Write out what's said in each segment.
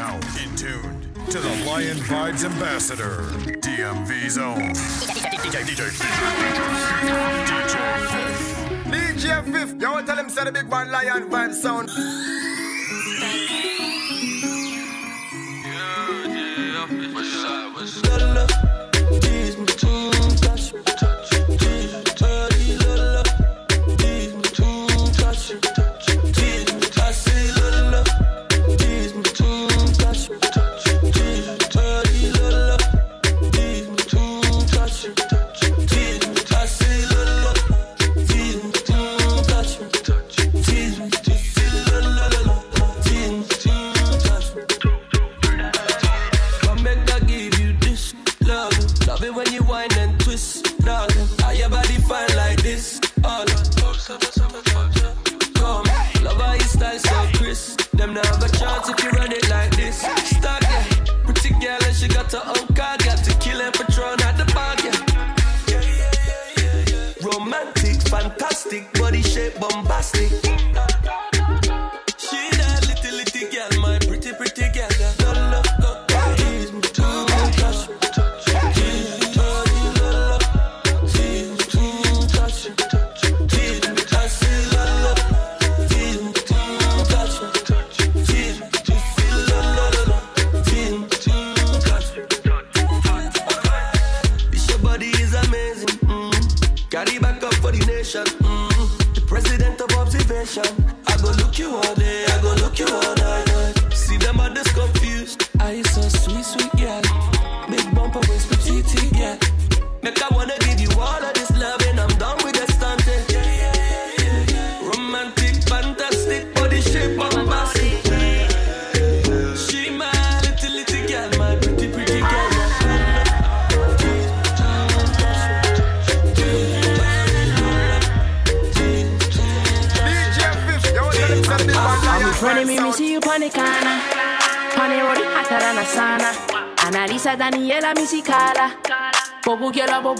now in tune to the Lion Vibes Ambassador, DMV's own DJ DJ DJ Fif. DJ Fif, you want to tell him say the big one Lion Vibes sound. Body shape bombastic.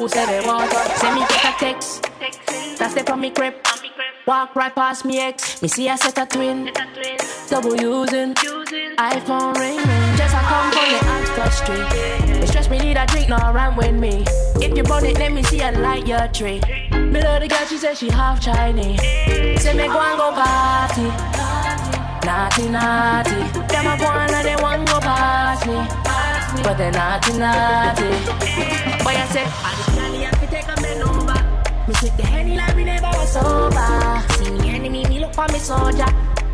Say they want. Send me get a text. That's the from me crib. Walk right past me ex. Me see a set a twin. Double using. iPhone ring. Just a come from the Oxford Street. It stress me need a drink, no run with me. If you burn it, let me see a light your tree. Me love the girl, she said she half Chinese. Say me go and go party. Naughty, naughty. Them a go on and they want go past me. But they naughty, naughty. Boy, I say, Me sip the Henny like we never was sober. See me enemy, me look for me soldier.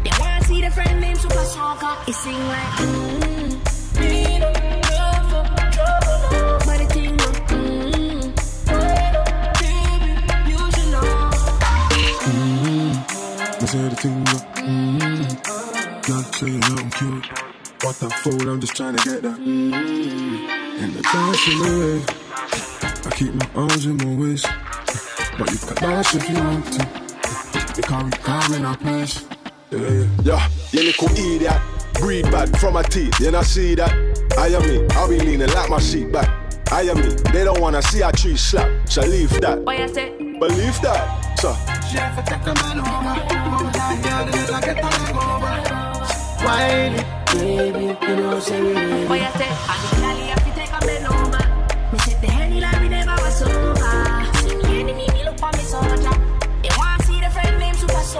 They want to see the friend named Super Soccer. It sing like, mmm. Me no love for trouble, no. But the thing, no, mmm. Baby, you should know. Me say the thing up. Mm-hmm. Not saying nothing cute. What the fool, I'm just trying to get that. Mm-hmm. In the dance in the way. I keep my arms in my waist. But you can dance if you want to. Because we come in our place. Yeah, yeah. Yeah, you little idiot. Breed bad from my teeth, you not see that? I am me, I'll be leaning like my seat back. I am me, they don't wanna see a tree slap, so leave that. Boy, I say, Believe that, so. Baby, you know, say we ready. Boy, I say, I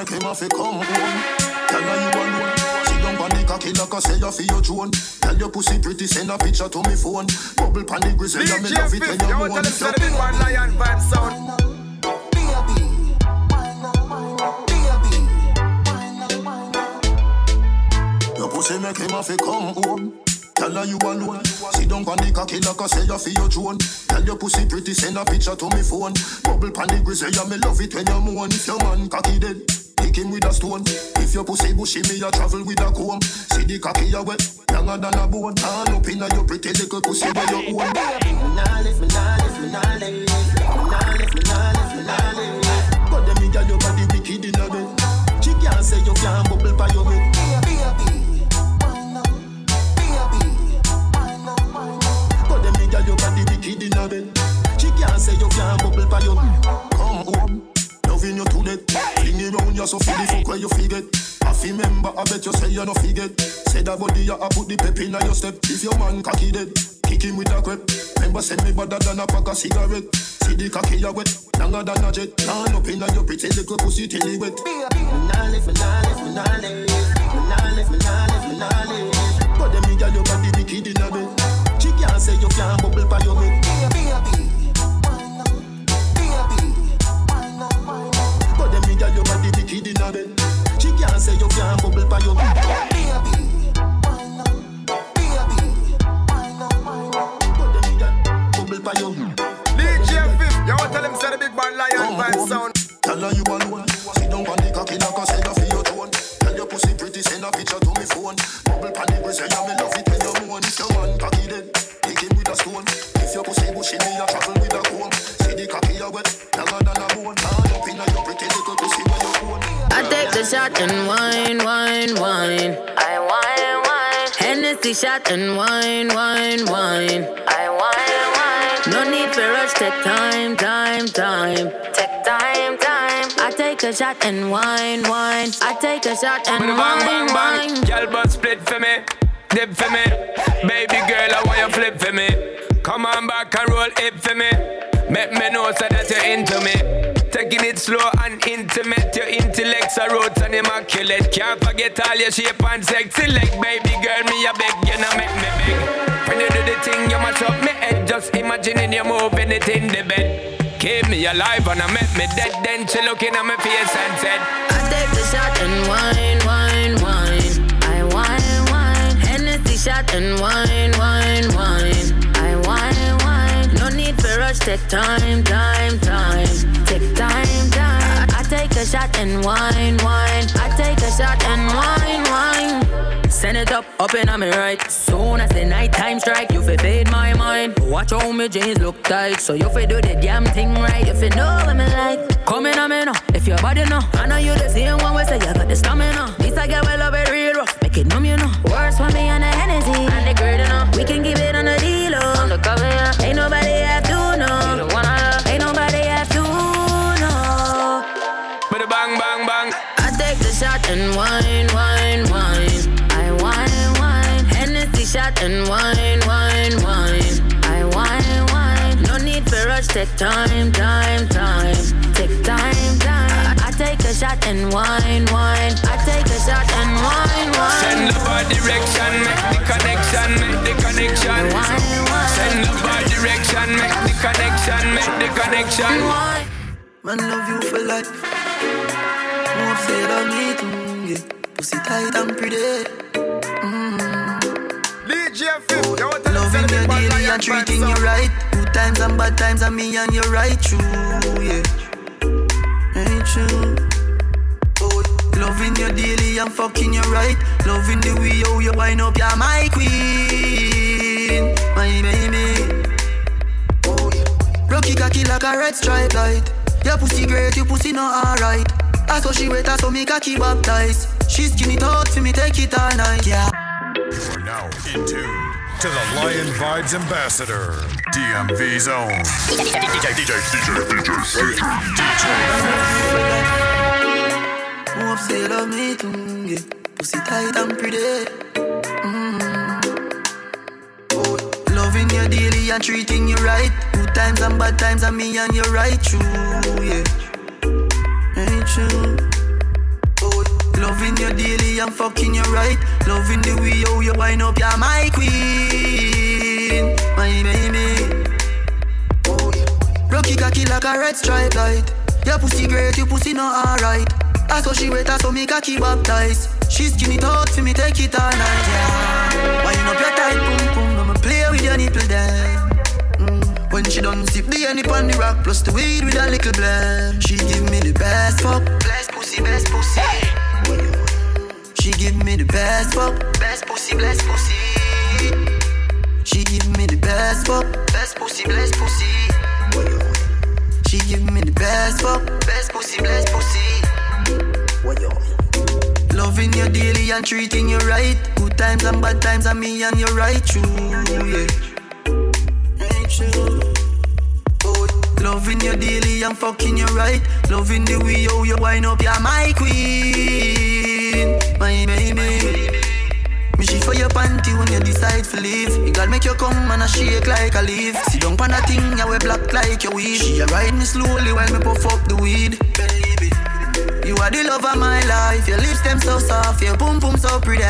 make him have to come home. Tell her you alone. Sit down pon the cocky like I say you feel your drone. Tell your pussy pretty send a picture to me phone. Bubble pon the grizzly and me DJ love it when you you want to moan. tell him say the big one Lion Vibes sound. Your pussy make him have to come home. Tell her you alone. Sit down on the cocky like I say you feel your drone. Tell your pussy pretty, send a picture to me phone. Bubble pan the grizzly, yeah, me love it when you moan. If your man cocky dead, Kick him with a stone. If your pussy bushy, me a travel with a comb. See the cocky a wet, younger than a bone. All up inna your pretty little pussy where you own. Nah lift me, nah lift me, nah lift me, nah lift me, nah lift me, nah lift me. But them inna your body wicked inna bed. She can't say you can't bubble by your head. But them inna your body wicked inna bed. She can't say you can't bubble by your. Come home loving you to death. Fling it round you so feel the fuck where you forget. I member, I bet you say you no forget. Say that body you a put the pep in your step. If your man cocky dead, kick him with a grip. Remember send me better than a pack of cigarette. See the cocky you wet, longer than a jet. Turn up in your pretty little pussy till it wet. Nah lift me, nah lift me, nah lift me, nah lift me, nah lift me, nah lift. But them nigga your body wicked in a bed. She can't say you can't bubble by your head. Bubble by your baby. Bubble by your and wine, wine, wine. I wine, wine. Hennessy shot and wine, wine, wine. I wine, wine. No need for rush, take time, time, time. Take time, time. I take a shot and wine, wine. I take a shot and Bang, wine, bang, wine. bang. Girl, but split for me. Dip for me. Baby girl, I want you flip for me. Come on back and roll it for me. Make me know so that you're into me. Taking it slow and intimate. Your intellect's are roots and immaculate. Can't forget all your shape and sexy leg. Baby girl, me a beg, you know make me beg. When you do the thing, you mash up me head. Just imagining you moving it in the bed. Keep me alive and I make me dead. Then she looking at my face and said, I take the shot and wine, wine, wine. I wine, wine. Hennessy shot and wine, wine, wine. I wine, wine. No need for rush, take time, time, time. Time, time. I take a shot and wine, wine. I take a shot and wine, wine. Send it up, up and me right. Soon as the night time strike, you fi fade my mind. Watch how me jeans look tight, so you fi do the damn thing right. If you know what me like. Come in on me now, if your body know. I know you the same one we say you got the stamina. This I get well of it real rough, make it numb you know. Worse for me on the Hennessy, and the girl you. We can keep it and wine, wine, wine. I wine, wine. No need for rush, take time, time, time. Take time, time. I take a shot and wine, wine. I take a shot and wine, wine. Send wine. the bad direction, make the connection, make the connection. Wine, wine. Send the bad direction, make the connection, make the connection. Wine. Man love you for life. Move say love me too, yeah. Pussy tight and pretty. DJ Fif, you want tell Loving the you daily lion and treating you right. Good times and bad times and me and you right true, yeah. Ain't true. Oh, Loving you daily and fucking you right. Loving the way how you wind up, you're my queen, my baby. Oh, yeah. Rocky cocky like a red stripe light. Your pussy great, your pussy not alright. I saw she wet, I saw me cocky baptized. She skin it out for me, take it all night, yeah. You're now in tune to the Lion Vibes Ambassador, DMV Zone. DJ, DJ, DJ, pretty. Mm. Oh, loving you daily and treating you right. Good times and bad times and me and you right true, yeah. And fucking you right. Loving the way how you wind up, you're my queen, my baby. Rocky cocky like a red stripe light. Your pussy great, your pussy not alright. I saw she wet, I saw me cocky baptized. She skin it out me, take it all night, yeah. Wind up your tight boom boom, I'ma play with your nipple there. Mm. When she done sip the honey on the rock plus the weed with a little blend, she give me the best fuck, best pussy, best pussy. She give me the best fuck, best pussy, best pussy. She give me the best fuck, best pussy, best pussy. She give me the best fuck, best pussy, best pussy. Loving you daily and treating you right. Good times and bad times, and me and you right true. Yeah. Loving you daily and fucking you right. Loving the way how you wind up, you're my queen, my baby. Me shit for your panty when you decide to leave. You gotta make you come and I shake like a leaf. Sit down on a thing, you wear black like your weed. She a ride me slowly while me puff up the weed. You are the love of my life. Your lips them so soft, your boom boom so pretty.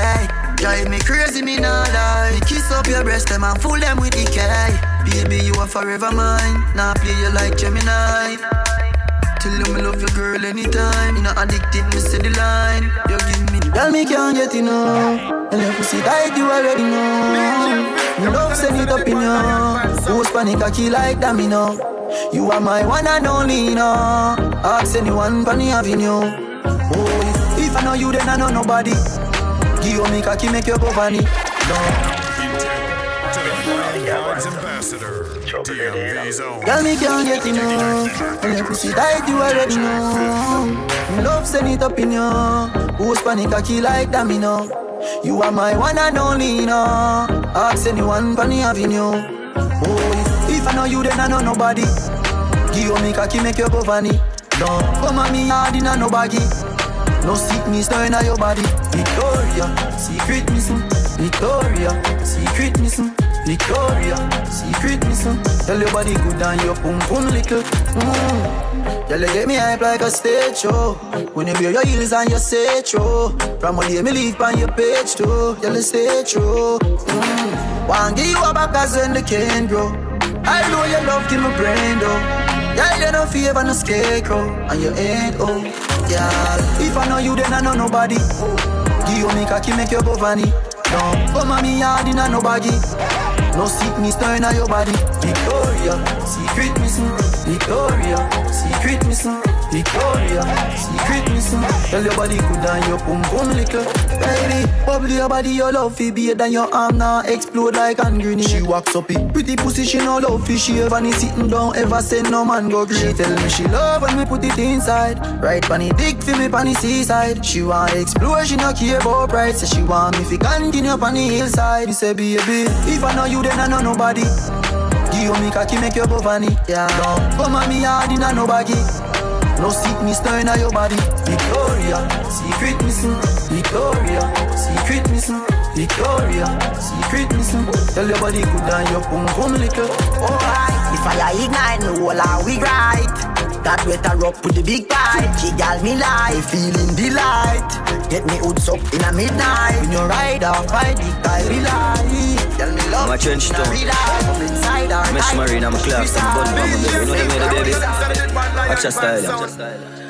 Drive me crazy, me not lie. Me kiss up your breast, them and fool them with K. Baby, you are forever mine. Now play you like Gemini. Tell you me love your girl anytime. You not addicted, me say the line. You give me girl, me can't get enough. And your pussy tight, you already know. Love send it up in you. Post panic, kill like that, me know. You are my one and only, you. Ask anyone on the avenue. Oh, if I know you, then I know nobody. Give you me cocky, make you go funny. No. To the Lion Vibes Ambassador, DMV Zone. Girl, me can't get enough. And your pussy tight, you already know. Love send it up in you. Post panic, I kill like that, me know. You are my one and only, you know. Ask anyone on the avenue. Oh, if I know you, then I know nobody. Give you me cocky, make you go funny. No, come on me hard in a no baggy. No sickness now in your body. Victoria, secret missing. Victoria, secret missing. Victoria, secret missing. Tell your body good and your pum pum little. Mm. Girl, you get me hype like a stage show. When you wear your heels and your say true. From one day me leave on your page too. Girl, you stay true. Mm. One give you a back as when the can grow. I know your love give my brain though. Girl, you no favor no scarecrow, and you ain't oh, girl. If I know you, then I know nobody. Give you me cocky, make you go funny. No, come on me hard in a no baggy. No sickness now in your body. Victoria, secret missing. Victoria, secret missing. Victoria, secret missing. Tell your body good and your pum pum little. Baby, bubble your body, your love fi be than your arm now explode like hand grenade. She walks up it, pretty pussy she no love fi she ever ni sitting down ever say no man go great. She tell me she love when we put it inside. Right panny dick fi me panny seaside. She want explore, she no care about price. Say she want me fi continue panny hillside. Me say baby, if I know you then I know nobody. Give me cocky make you go funny. Yeah, come on me hard in a no baggy. No sickness now in your body. Victoria, secret missing. Victoria, secret missing. Victoria, secret missing. Tell your body good and your pum pum little. Alright, if I ignite, no wall are we right. That wetter up with the big pipe. She gal me life, feeling delight. Get me hoods up in a midnight. When you ride off by the I rely. Tell me love. I'm a trench in a town. real life. I'm inside our Mesh life. I'm a class, I'm bun bun, baby. You know them here, the baby. Watch your style, yeah.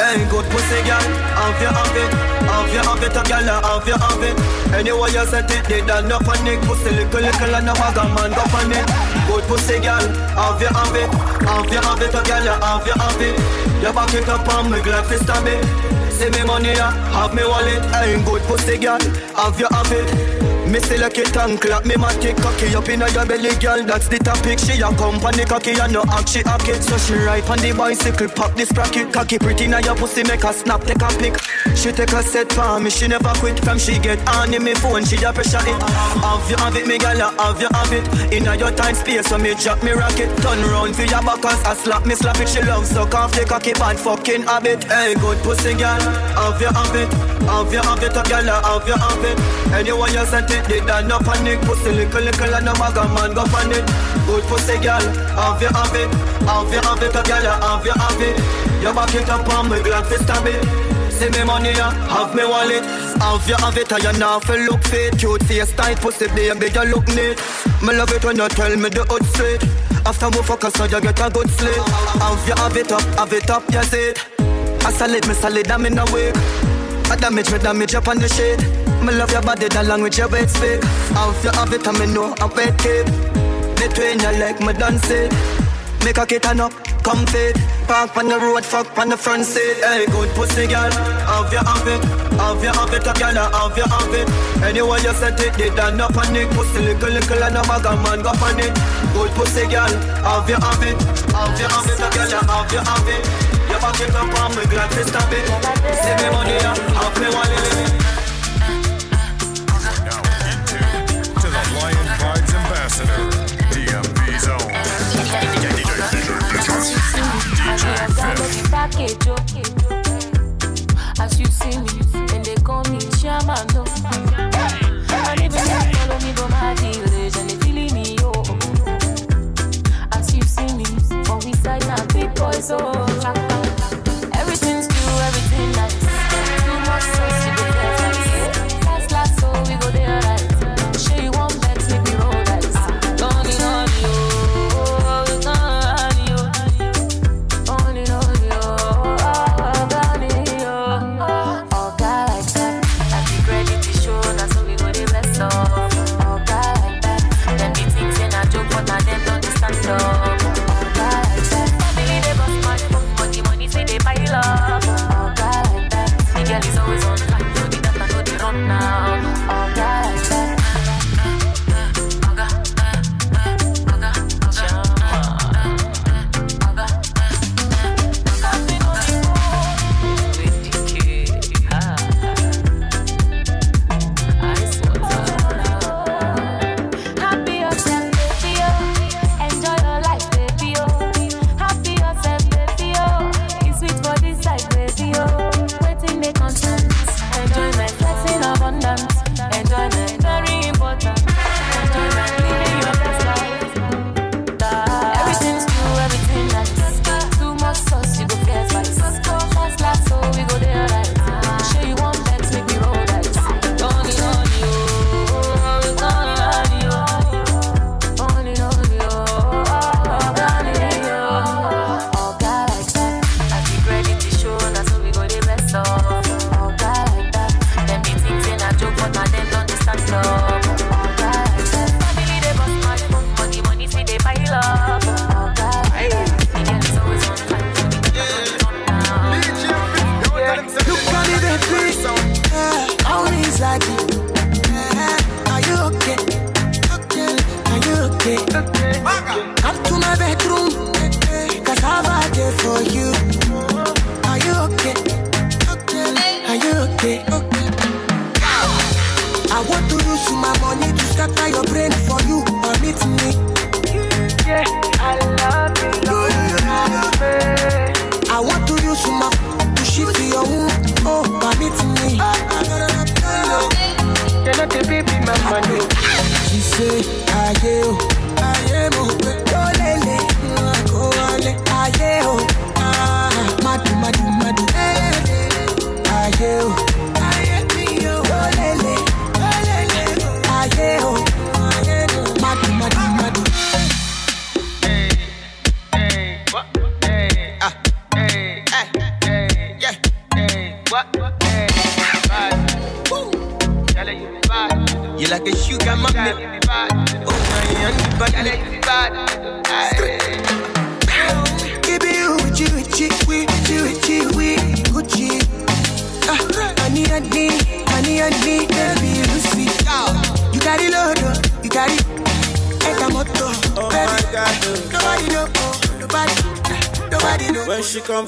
Hey, good pussy girl, have you have it, have you have it, a girl, have you have it. Anyway you set it, they done up on it, pussy little little and a bag man go on it. Good pussy girl, have you have it, have you have it, a girl, have you have it. You back it up on me, glad to stab it. See me money, have me wallet. Hey, good pussy girl, have you have it. Me select it and clap me matic cocky up inna your belly, girl. That's the topic. She a company cocky and no act she hack it. So she ride on the bicycle, pop this bracket. Cocky pretty na your pussy, make her snap, take a pic. She take a set for me, she never quit. From she get on in me phone, she a pressure it. Have you have it, me girl? Have you have it? Inna your tight space, so me drop me rocket. Turn round for your back I slap me, slap it. She love suck off the cocky bad fucking habit. Hey, good pussy girl, have you have it? Have you have it, a girl? Have you have it? Anyone you set it, they done on it. Pussy little little and a maga man go on it. Good pussy girl, have you have it? Have you have it, a girl? Have you have it? You back it up on me, glad to stab it. See me money, yeah, have me wallet. Have you have it, or you not feel look fit. Cute face tight, pussy baby, you look neat. Me love it when you tell me the odd straight. After we fuck so you get a good sleep. Have you have it up, have it up, see it. I solid, me solid, I'm in a wake. I damage me, damage up on the shade. Me love your body, that language your wet speak. How you have it, and me know I wet keep. Between your leg, me dance it. Make a kitten up, come fit. Park on the road, fuck on the front seat. Hey, good pussy girl, have you have it, have you have it, a girl, have you have it. Anyway you set it, they done up panic. Pussy little little and a bag of man go on it. Good pussy girl, have you have it, have you have it, a girl, have you have it. You back it up on me, glad to stop it. See me money, have me wallet. Package, As you see me, and they call me Shaman, no. And even if you follow me, go my village, and they feeling me, oh. As you see me, for we side now, big boys, oh.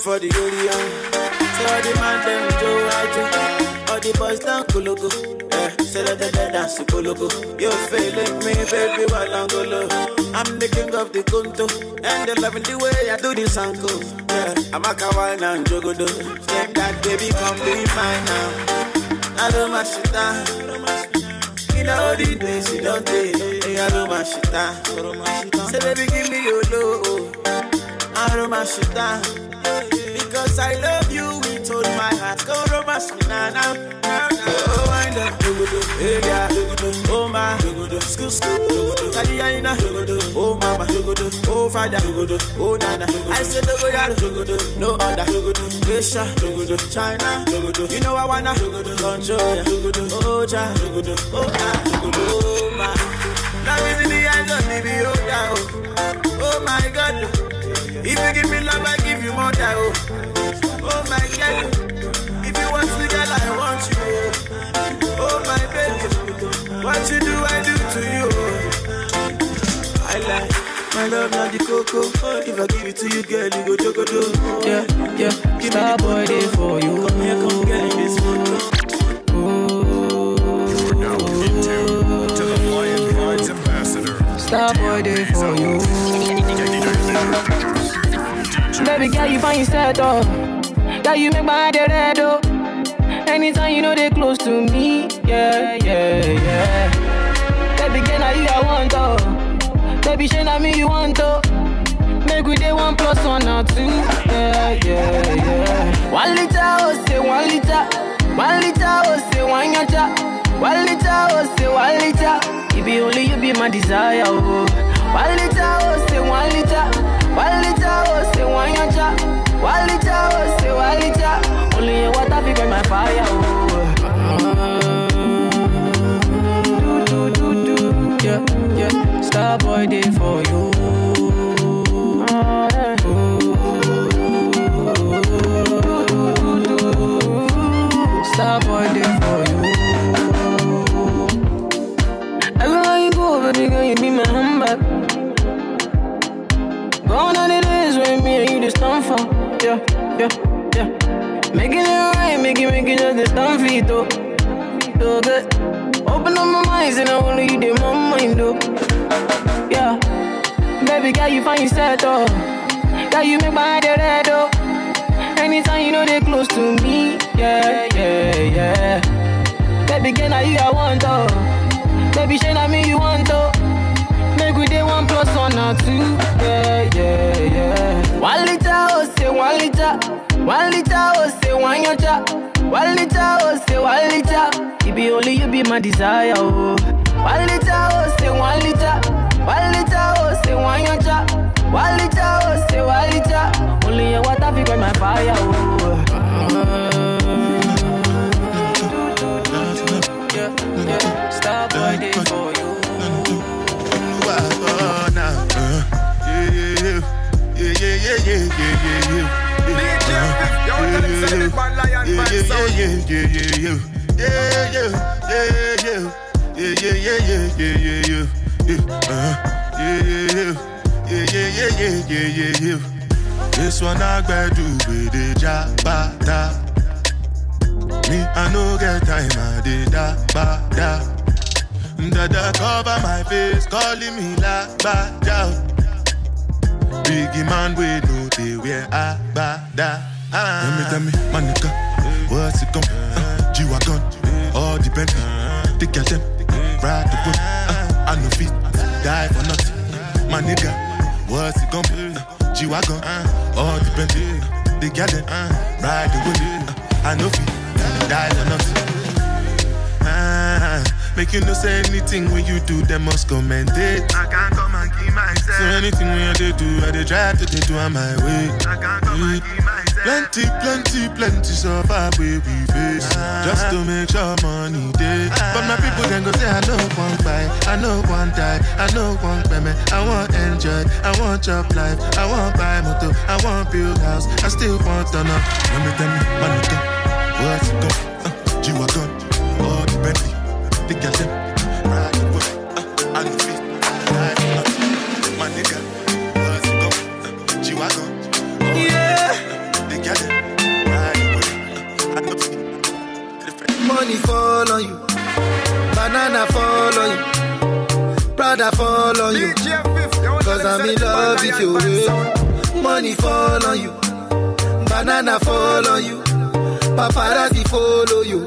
For the area, say all the man them Joe Ajo. All the boys down Kologo. Yeah, say let them dance to. You feeling me, baby, while I'm golo. I'm the king of the Kunto. And they loving the way I do this uncle. Yeah, I'm a kawaii and jogodo. Say that baby, come be mine now. I do my shit down. You know the days you don't take. Hey, I do my shit down. Say baby, give me your love. I do my shit down. Because I love you with all my heart. Go romance me now, now, now, now. Oh, wind up, dogodo, hey, yeah, dogodo, oh my, dogodo, school, school, dogodo, Kadiyaina, dogodo, oh mama, dogodo, oh father, oh nana. I no go yaro, no other. Asia, China, you know I wanna control ya. Oh ja, oh ah, oh my. Now is in the hands of the beholder, oh. Oh my God, if you give me love, I give you more, oh. Oh my God, if you want me, girl, I want you. Oh, oh my baby, what you do, I do to you. I like my love, not the cocoa. If I give it to you, girl, you go jogo do. Yeah, yeah, star boy there for you. Come here, come get in this photo. You're now in tune to the Lion Vibes Ambassador. Star boy there for you. Baby girl, you find yourself though. Girl, you make my head red oh. Anytime you know they close to me, yeah, yeah, yeah. Baby girl, now you I want oh. Baby, shey na me you want oh. Make we day one plus one or two, yeah, yeah, yeah. One liter, oh say one liter, one liter, oh say one yacha, one liter, oh say one liter. It be only you be my desire, oh. One liter, oh say one liter, oh say one yacha, one liter, oh say liter. Only your water fi burn my fire, oh. Do, do, do, do, yeah, yeah. Star boy day for you. Star boy day for you. Everywhere you go, baby girl, you be my handbag. Stand for. Yeah, yeah, yeah. Making it right, make it just the stand for it, though. So good. Open up my mind, and I only you did my mind, though. Yeah. Baby girl, you find yourself, though. Girl, you make my head red, though. Anytime you know they close to me, yeah, yeah, yeah. Baby girl, now you I want, oh. Baby, shey na me you want, oh. One or two, yeah, yeah, yeah. One liter, oh, say one liter. One liter, oh, say one yacha. One liter, oh, say one liter. It be only you be my desire, oh. One liter, oh, say one liter. One liter, oh, say one yacha. One liter, oh, say one liter. Only your water fi burn my fire, oh. Yeah, yeah, star boy day for you. This one I do with the jabata. Me, I no get time, I did da ba da. Dada cover my face, calling me la ba da. Biggie man, we know they wear a ba da. Tell me, tell me, my nigga, what's it gon' uh, G-Wagon, all the Bentley, the girl them, ride the whip, uh, I no fit, die for nothing. My nigga, what's it gon' be? Uh, G-Wagon, uh, all the Bentley, uh, the them, uh, ride the whip, uh, I no fit, die for nothing. Ah, make you no say anything when you do, they must commend it. I can't come and keep myself. So anything when I dey do, I dey try to dey do on my way. I can't come and keep myself. Plenty, plenty, plenty suffer where we face Just to make sure money day But my people then go say I know one buy, I know one die, I know one payment I want enjoy, I want job life I want buy motor, I want build house I still want to know Let me tell me, nigga, what's it go? Uh, G-Wagon, all the Bentley The girl them, ride the whip uh, I know fit, ride uh, My nigga, what's it go? Uh, G-Wagon, all Yeah. the girl them, ride the whip uh, I know fit Money fall on you, banana fall on you, Prada fall on you. Cause I'm in love with you. Money fall on you, banana fall on you, paparazzi follow you.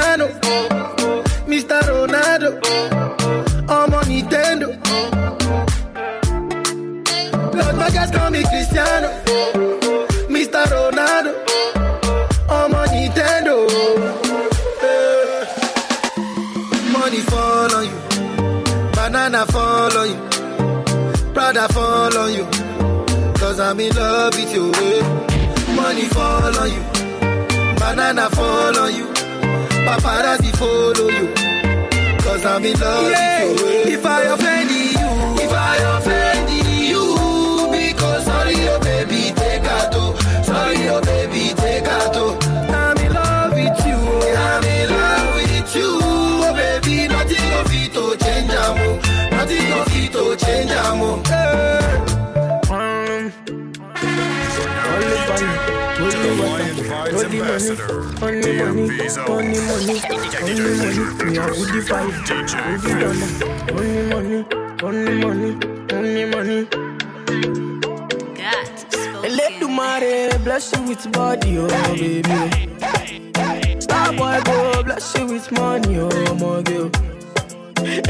Cristiano, Mr. Ronaldo, I'm on Nintendo. My guys call me Cristiano, Mr. Ronaldo, I'm on Nintendo. Eh. Money fall on you, banana fall on you, Prada fall on you. Cause I'm in love with you. eh. Money fall on you, banana fall on you, paparazzi follow you. Cause I'm in love with you. If I offend you, if I offend you, because sorry, oh baby, take out. oh. Sorry, oh baby, take out. oh. I'm in love with you. I'm in love with you. Oh baby, nothing of it to change amo. Nothing of it to change amo. Ambassador, DMV Zone. Only money, money, we are with the vibe, with the dollar. Only money, money, money. Let the mare bless you with body, oh baby. Star boy go bless you with money, oh my girl.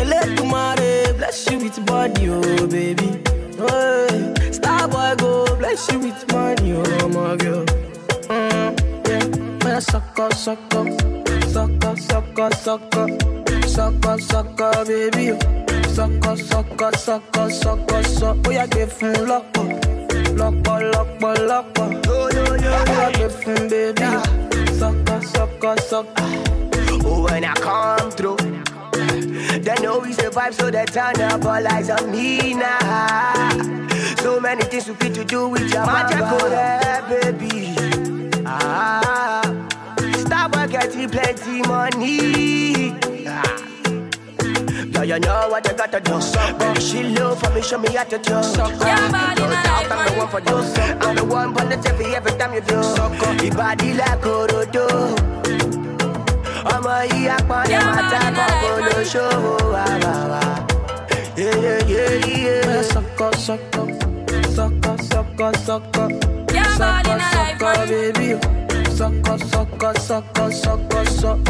Let the mare bless you with body, oh baby. Oh, star boy go bless you with money, oh my girl. Up, suck up, suck up, suck up, baby. Suck up, suck up, suck up, suck up, suck up. Oh, yeah, give him lock up, uh. lock up, uh, lock up. Uh, yo, yo, yo, yo, oh, yeah, give him, baby. Suck up, suck up, suck up. Oh, when I come through, they know we survive, so they turn up all eyes on me now. So many things we fit to do with your magic, oh, yeah, baby. Ah, stop getting plenty money. Ah. Girl, you know what you gotta do. Baby, she low for me, show me how to do. Your body No doubt like I'm the one for you. I'm the one for the TV every time you do. Your body like Orodo. ọmọ yìí apọ́nlé máta kọ́kọ́ ló ṣòwò wá wá wá. Yeah, suck up, suck up, suck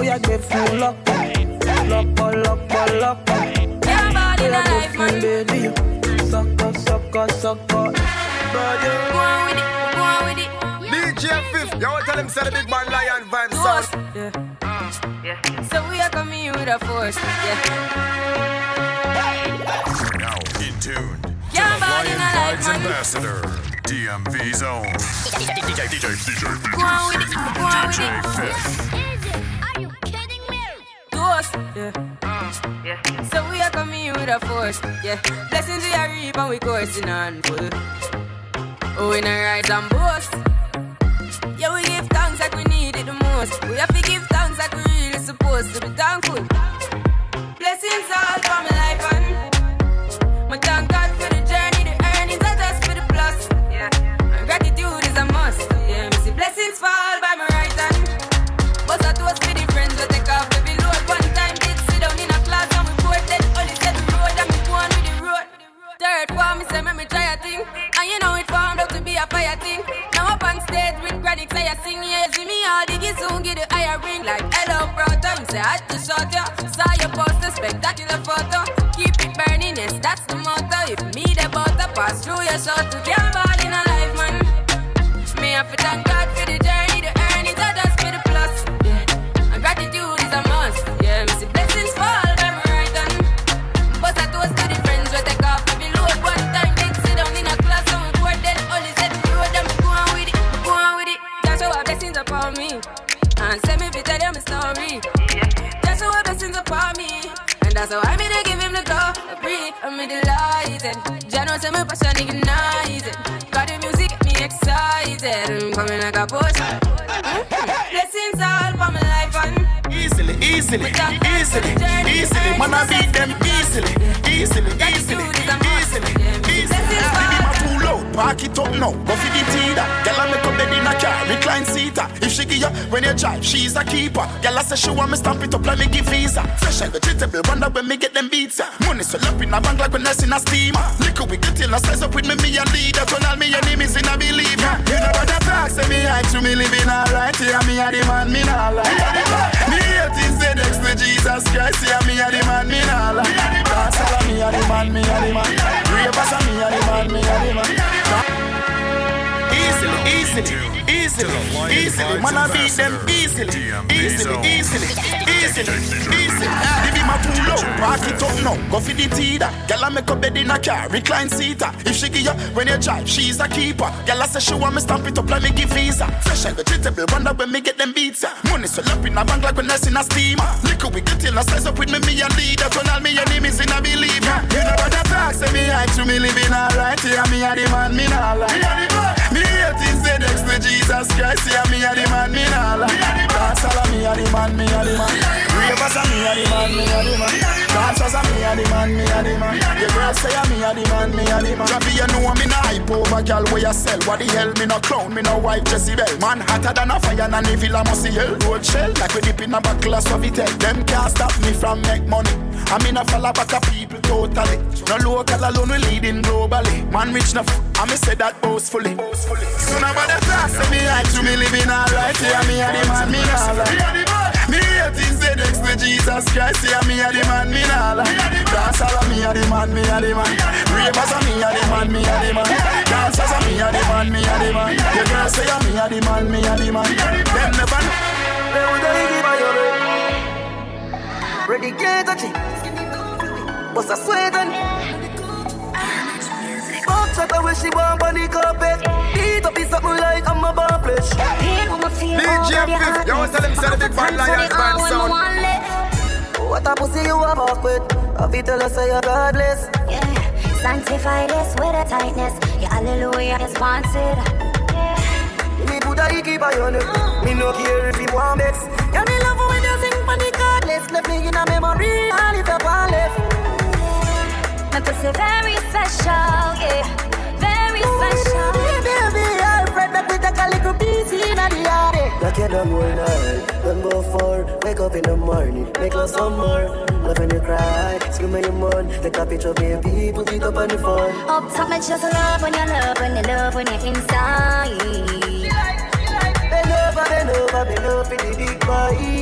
yeah, up, lock up, lock up, lock up. Your body Oh, not yeah, like give baby. Suck up, suck up, suck up. Go on with it, go on with it. DJ Fif, yo, tell him say the big man lion vibe Force. sound. Yeah. So we are coming here with a force. Yeah. Now in tune to the body Lion not like Vibes. Ambassador, DMV Zone. DJ, DJ, DJ, Go on with it, go on with DJ it. Fif. Yeah. So we are coming with a force. Yeah. Blessings we are reap and we coursing on full. Oh, in a rise and boast. Yeah, we give thanks like we need it the most. We have to give thanks like we really supposed to be thankful. I sing, yeah, see me all diggy soon get the higher ring like hello brother. Me say I had to shot ya, saw your poster spectacular photo. Keep it burning, yes that's the motto. If me the butter pass through your shot to get ball in a life man. Me have to thank God say me passion ignited. Got the music get me excited. I'm mm, coming like a boss. Blessings all for my life and Easily, easily, easily, easily. Man, I beat them easily, easily, easily, easily, easily. Baby, my too loud park it up now. Go for the teeter. Girl, I make in a car, recline seater. If she give you when you drive, she's a keeper. Girl, I say she want me stamp it up like me give visa. Fresh and vegetable, wonder when me get them beats. ya. Money swell up in a bank like when I in a steamer. Liquor we get till I size up with me, me and leader. Turn all me enemies in a believer. You know what I talk, say me high to me living alright. Yeah, me a the man, me nah lie. Me hate is the next to Jesus Christ. Yeah, me a the man, me nah lie. Dance me a the man, me a the man. Ravers me a the man, me a the man. Easily, easily, easily. Man, I beat them easily, easily, easily, easily, easily. Ah, give him a too low, park it up now. Go for the teeter. Girl, I make a bed in a car, recline seater. If she give you when you drive, she's a keeper. Girl, I say she want me stamp it up like me give visa. Fresh and vegetable, wonder when me get them beats. ya. Money swell up in a bank like when I in a steamer. Liquor we get till I size up with me, me and leader. Turn all me enemies in a believer. Ah. You know what I talk, say me high to me living alright. Yeah, me a the man, me nah lie. Me hate is the next to Jesus Christ. Yeah, me a the man, me nah lie. All me a the man, me a the man. Ravers a me a the man, me a the man. Dancers a me a the man, me a the man. Your girl say a me a the man, me a the man. Javi, you know me nah hype over girl where you sell. What the hell, me no clown, me no wife Jezebel. Man hotter than a fire, and if I must see hell. Road shell like we dip in a buckle of Sovitel. Them can't stop me from make money. I mean I follow back a people totally. No local alone, we leading globally. Man rich enough, I me say that boastfully. So nobody talk, say me like to me living alright. Yeah, me a the man, me lie. Me hate is the next to Jesus Christ. Yeah, me a the man, me nah lie. Dance all me a the man, me a the man. Ravers a me a the man, me a the man. Dancers a me a the man, me a the man. Your girl say a me a the man, me a the man. Them never Ready, get a chick. Bust a sweat on Box shot away, she want on the carpet. Beat up is something like I'm a bar flesh. DJ Fif, you want to tell him say the big bad lion band sound. What a pussy you have off with. I feel tell us say you're godless. Yeah, sanctify this with a tightness. Your hallelujah is wanted. Me put a hickey by your neck. Me no care if you want vex. Yeah, me love when you sing for the godless. Left me in a memory, and if you want left. My pussy very special, yeah. Very special. Baby, Alfred, that we take a little piece in the yard. Like you all night, done before. Wake up in the morning, make love some more. Love when you cry, scream when you moan. Take a picture, baby, put it up on the phone. Up top, me just a love when you love, when you love, when you're inside. Bend over, bend over, bend over, the big boy.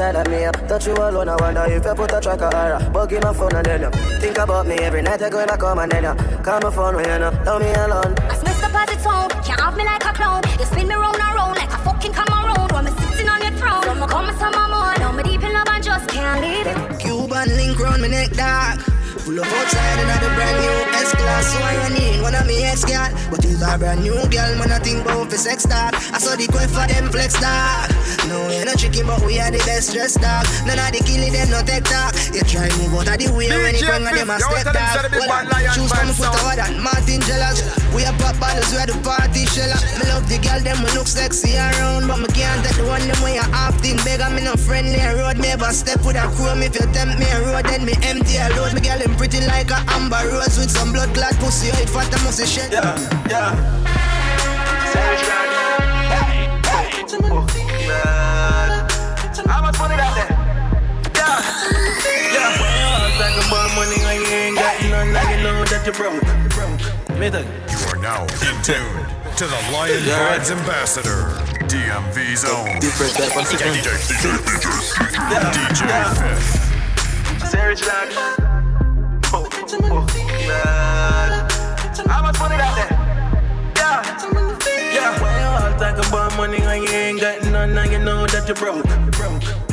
Tired of me up. Touch you alone, I wonder if you put a track of her. Bug in my phone and then you think about me every night. I go and I come and then you call my phone when you know, love me alone. I messed up as its own. Can't have me like a clown. You spin me round and round like a fucking Cameroon. When me sitting on your throne. So me come some more. Now me deep in love and just can't leave it. Cuban link round my neck, dog. Pull up outside and have a brand new S-Class So I in. One of me ex-gal But it's a brand new girl, man I think about for sex talk. I saw the quest for them flex dog No, we not tricky but we are the best dressed dog None of the killing them no take talk. You try move out of the way when it bring them a step Well, choose from foot over than Martin Jellas We are pop bottles, we are the party sheller Me love the girl, them we look sexy around But me can't take the one them way I often beg I'm no friendly road Me ever step with a chrome If you tempt me a road then me empty a load. Me girl them pretty like a amber rose With some blood clot pussy Oh it fat I must shed Yeah, yeah How much money that there? Yeah, yeah Talking about money when you ain't got none Now you know that you're broke Me you You are now in tune to the Lion Yeah. Vibes Ambassador, DMV Zone. Different type of DJ, DJ, DJ, Yeah, DJ yeah. Fif. Say rich lad Oh, oh, lad How much money that? There? Yeah Yeah. Why you all talk about money when you ain't got none? Now you know that you're broke.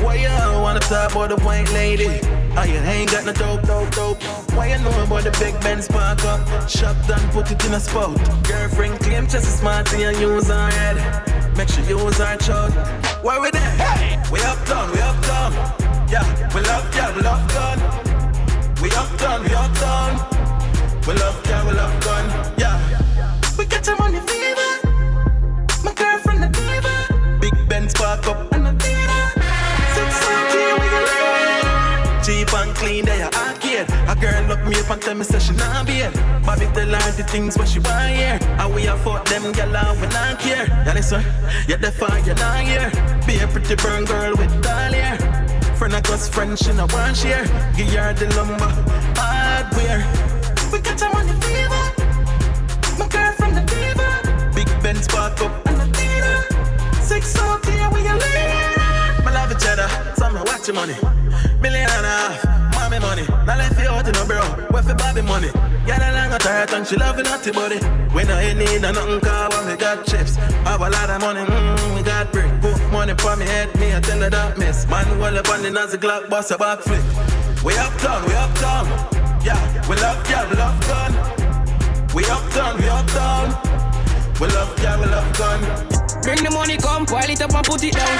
Why you all wanna talk about the white lady? Oh, you ain't got no dope, dope, dope? Why you know about the big Benz spark up? Shop done, put it in a spot. Girlfriend claim just as smart and you use her head. Make sure you use her chug. Why we there? Hey, we uptown, we uptown Yeah, we love, yeah, we love gun we up done, we up done. We love yeah, we love gun, yeah. We get your money fever. My girlfriend a diva. Big Ben spark up and a theater. Six we can Cheap and clean, they are arcade. A girl look me up and tell me say she not beard. Bobby tell her the things what she want here. And we afford them gyal? and we not care. Yeah, listen, yeah, the fire, you're not here. Be a pretty burn girl with doll here. Friend of us, friend, she no want share. Give her the lumber, hardware. We got your money fever. My girl from the diva. Big Ben spark up and the theater. Six out here, we a leader. My love each other, so me watch your money. Million and a half, mommy money. Now left you out in a bro, where for Bobby money. Yeah, that long tight and she loving naughty body. When I ain't need a nothing car, when we got chips. Have a lot of money, mmm, we got brick. Put money for me head, me I tell her that miss. Man, well up on the Nazi Glock, boss a backflip. We uptown, we uptown. Yeah, we love, yeah, we love gun. We uptown, we uptown. We love, yeah, we love gun. Bring the money, come, pile it up and put it down.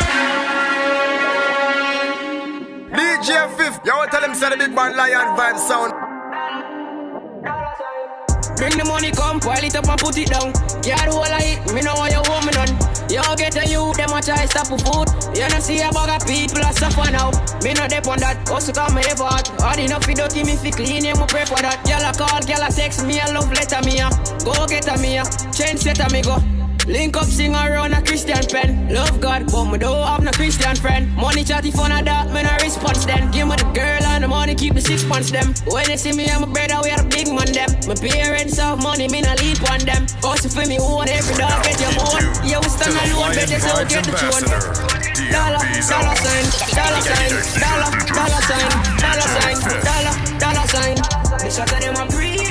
DJ Fif, you want tell him say the big band lion vibe sound. Bring the money, come, pile it up and put it down. Yeah, the whole of it, me know what you want me done. You get a you, them a try stop for food. You don't see a bag of people a suffer now. Me no dep on that, also come me effort. Hard enough for dirty me fi clean, you me pray for that. Gyal a call, gyal a text me a love letter me a. Go get a me a, change setter me go. Link up, sing around a Christian pen. Love God, but me don't have no Christian friend. Money chatty fun of that, me no response then. Give me the girl and the money, keep the six months them. When they see me and my brother, we are the big man them. My parents have money, me no leap on them. Also for me, own every dog get your own. Yeah, we stand alone, but they still get the tune. Dollar, dollar sign, dollar sign, dollar, dollar sign, dollar sign, dollar, dollar sign. They shot at them a breathe,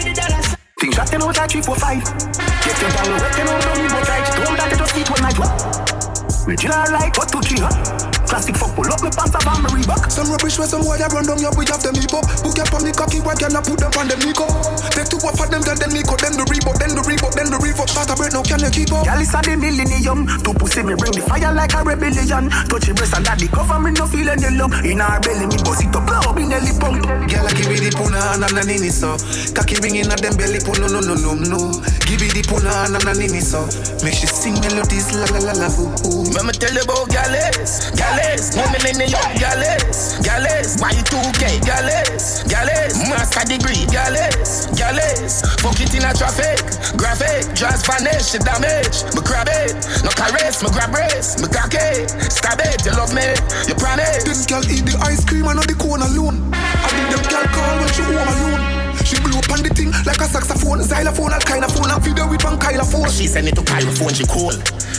Things them out like three, four, five. Get your down, work them out, don't need but right. Don't that just eat one night. Original like what to three, huh? Classic fuck, pull up me pants up and me Reebok. Some rubbish where some boy a run down your bridge after me pop. Book up on the cocky, why can I put them on them Nico? Take two up for them, then them Nico, then the Reebok, then the Reebok, then the Reebok. Start a break, now can you keep up? Girl, it's a the millennium. Two pussy me bring the fire like a rebellion. Touch your breast and that the cover me no feel any love. In our belly me bust it up, blow me nelly pump. Girl, I give me the puna and a nini so. Cocky ringing at them belly pun no no no no no. Give me the puna and a nini so. Make she sing melodies la la la la ooh ooh. Let me tell you about gallets, gallets, one millennium, gallets, gallets, Y2K, gallets, gallets, master degree, gallets, gallets, fuck it in a traffic, graphic, just vanish, she damage, me grab it, no caress, me grab race, me cock it, stab it, you love me, you promise. Them girl eat the ice cream and not the cone alone. I did them girl call when she home alone. She blew up on the thing like a saxophone, xylophone, all kind of phone, and video whip and Kyla phone. She send it to Kyla phone, she cool.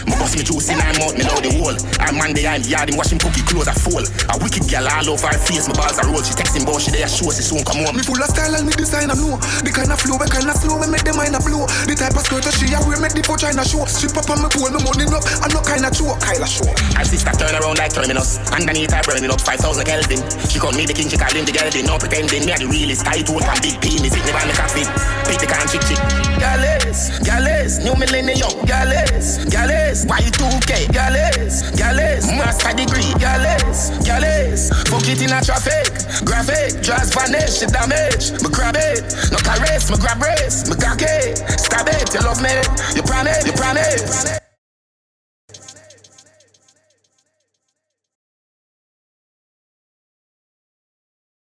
Me bust me juice in her mouth, me know the whole. Her man behind the yard, him wash him cookie clothes a full. A wicked girl all over her face, my balls are roll. She texting bout she there, sure she soon come home. Me full of style and me design I know The kind of flow, we kind of slow, we make the mind a blow The type of skirt that she a wear, make the for China show She pop on me pole, me money up, and no kind of show Kyla show Her sister turn around like terminus. Underneath her burning up 5,000 Kelvin. She call me the king, she call him the Kelvin. No pretending, me are the realest. Tight wood and big penis. It never make a fit. Pick the can chick chick. Gallus, Gallus, new millennium. Gallus, Gallus, Y2K. Gallus, Gallus, master degree. Gallus, Gallus, fuck it in a traffic. Graphic, just vanish, she damage. Me grab it, no caress, me grab race. Me cock it, stab it, you love me. You promise, you promise.